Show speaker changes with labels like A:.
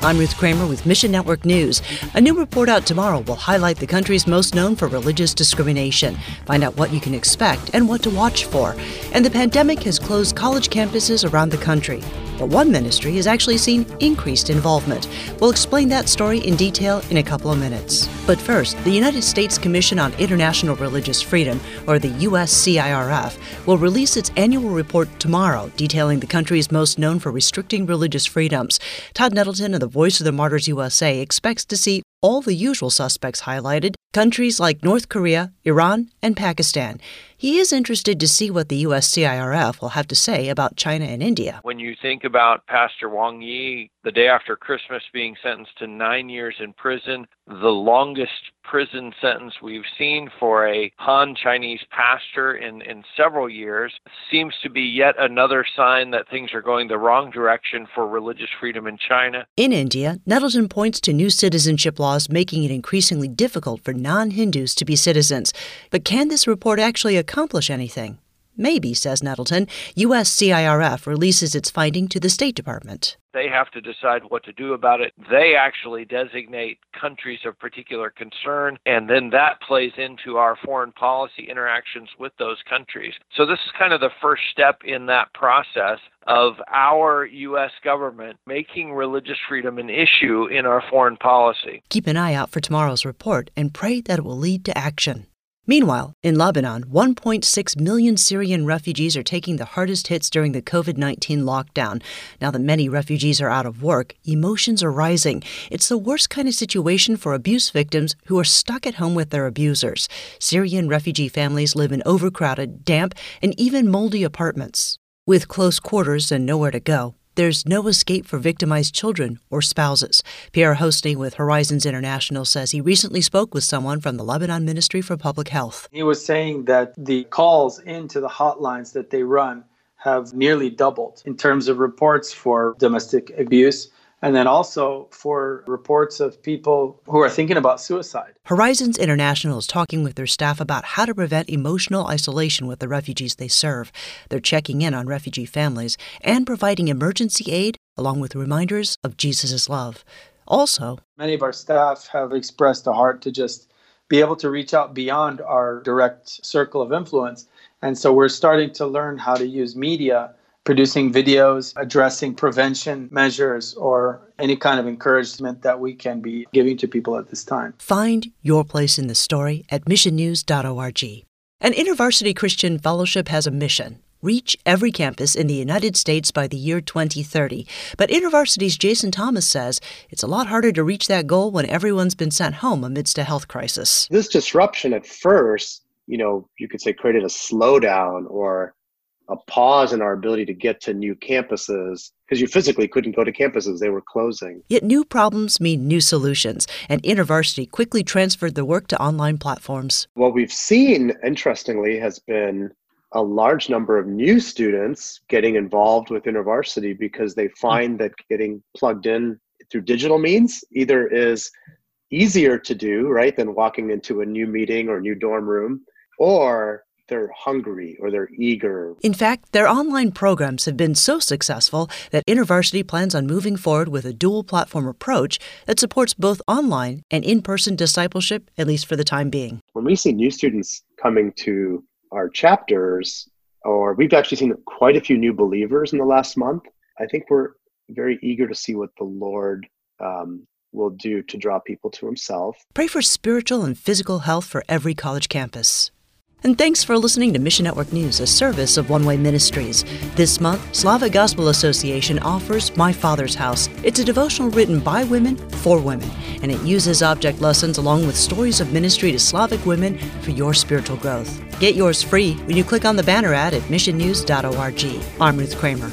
A: I'm Ruth Kramer with Mission Network News. A new report out tomorrow will highlight the countries most known for religious discrimination. Find out what you can expect and what to watch for. And the pandemic has closed college campuses around the country. But one ministry has actually seen increased involvement. We'll explain that story in detail in a couple of minutes. But first, the United States Commission on International Religious Freedom, or the USCIRF, will release its annual report tomorrow detailing the countries most known for restricting religious freedoms. Todd Nettleton of the Voice of the Martyrs USA expects to see all the usual suspects highlighted countries like North Korea, Iran, and Pakistan. He is interested to see what the USCIRF will have to say about China and India.
B: When you think about Pastor Wang Yi, the day after Christmas being sentenced to nine years in prison, the longest prison sentence we've seen for a Han Chinese pastor in, in several years, seems to be yet another sign that things are going the wrong direction for religious freedom in China.
A: In India, Nettleton points to new citizenship laws making it increasingly difficult for non Hindus to be citizens. But can this report actually accomplish anything? Maybe, says Nettleton. USCIRF releases its finding to the State Department.
B: They have to decide what to do about it. They actually designate countries of particular concern, and then that plays into our foreign policy interactions with those countries. So, this is kind of the first step in that process of our U.S. government making religious freedom an issue in our foreign policy.
A: Keep an eye out for tomorrow's report and pray that it will lead to action. Meanwhile, in Lebanon, 1.6 million Syrian refugees are taking the hardest hits during the COVID 19 lockdown. Now that many refugees are out of work, emotions are rising. It's the worst kind of situation for abuse victims who are stuck at home with their abusers. Syrian refugee families live in overcrowded, damp, and even moldy apartments. With close quarters and nowhere to go, there's no escape for victimized children or spouses. Pierre Houssney with Horizons International says he recently spoke with someone from the Lebanon Ministry for Public Health.
C: He was saying that the calls into the hotlines that they run have nearly doubled in terms of reports for domestic abuse and then also for reports of people who are thinking about suicide.
A: Horizons International is talking with their staff about how to prevent emotional isolation with the refugees they serve. They're checking in on refugee families and providing emergency aid along with reminders of Jesus' love. Also,
C: many of our staff have expressed a heart to just be able to reach out beyond our direct circle of influence. And so we're starting to learn how to use media producing videos addressing prevention measures or any kind of encouragement that we can be giving to people at this time.
A: Find your place in the story at missionnews.org. An InterVarsity Christian Fellowship has a mission reach every campus in the United States by the year 2030. But InterVarsity's Jason Thomas says it's a lot harder to reach that goal when everyone's been sent home amidst a health crisis.
D: This disruption at first, you know, you could say created a slowdown or a pause in our ability to get to new campuses because you physically couldn't go to campuses. They were closing.
A: Yet new problems mean new solutions and intervarsity quickly transferred the work to online platforms.
D: What we've seen interestingly has been a large number of new students getting involved with intervarsity because they find that getting plugged in through digital means either is easier to do right than walking into a new meeting or new dorm room or they're hungry or they're eager.
A: In fact, their online programs have been so successful that InterVarsity plans on moving forward with a dual platform approach that supports both online and in person discipleship, at least for the time being.
D: When we see new students coming to our chapters, or we've actually seen quite a few new believers in the last month, I think we're very eager to see what the Lord um, will do to draw people to Himself.
A: Pray for spiritual and physical health for every college campus. And thanks for listening to Mission Network News, a service of One Way Ministries. This month, Slavic Gospel Association offers My Father's House. It's a devotional written by women for women, and it uses object lessons along with stories of ministry to Slavic women for your spiritual growth. Get yours free when you click on the banner ad at missionnews.org. I'm Ruth Kramer.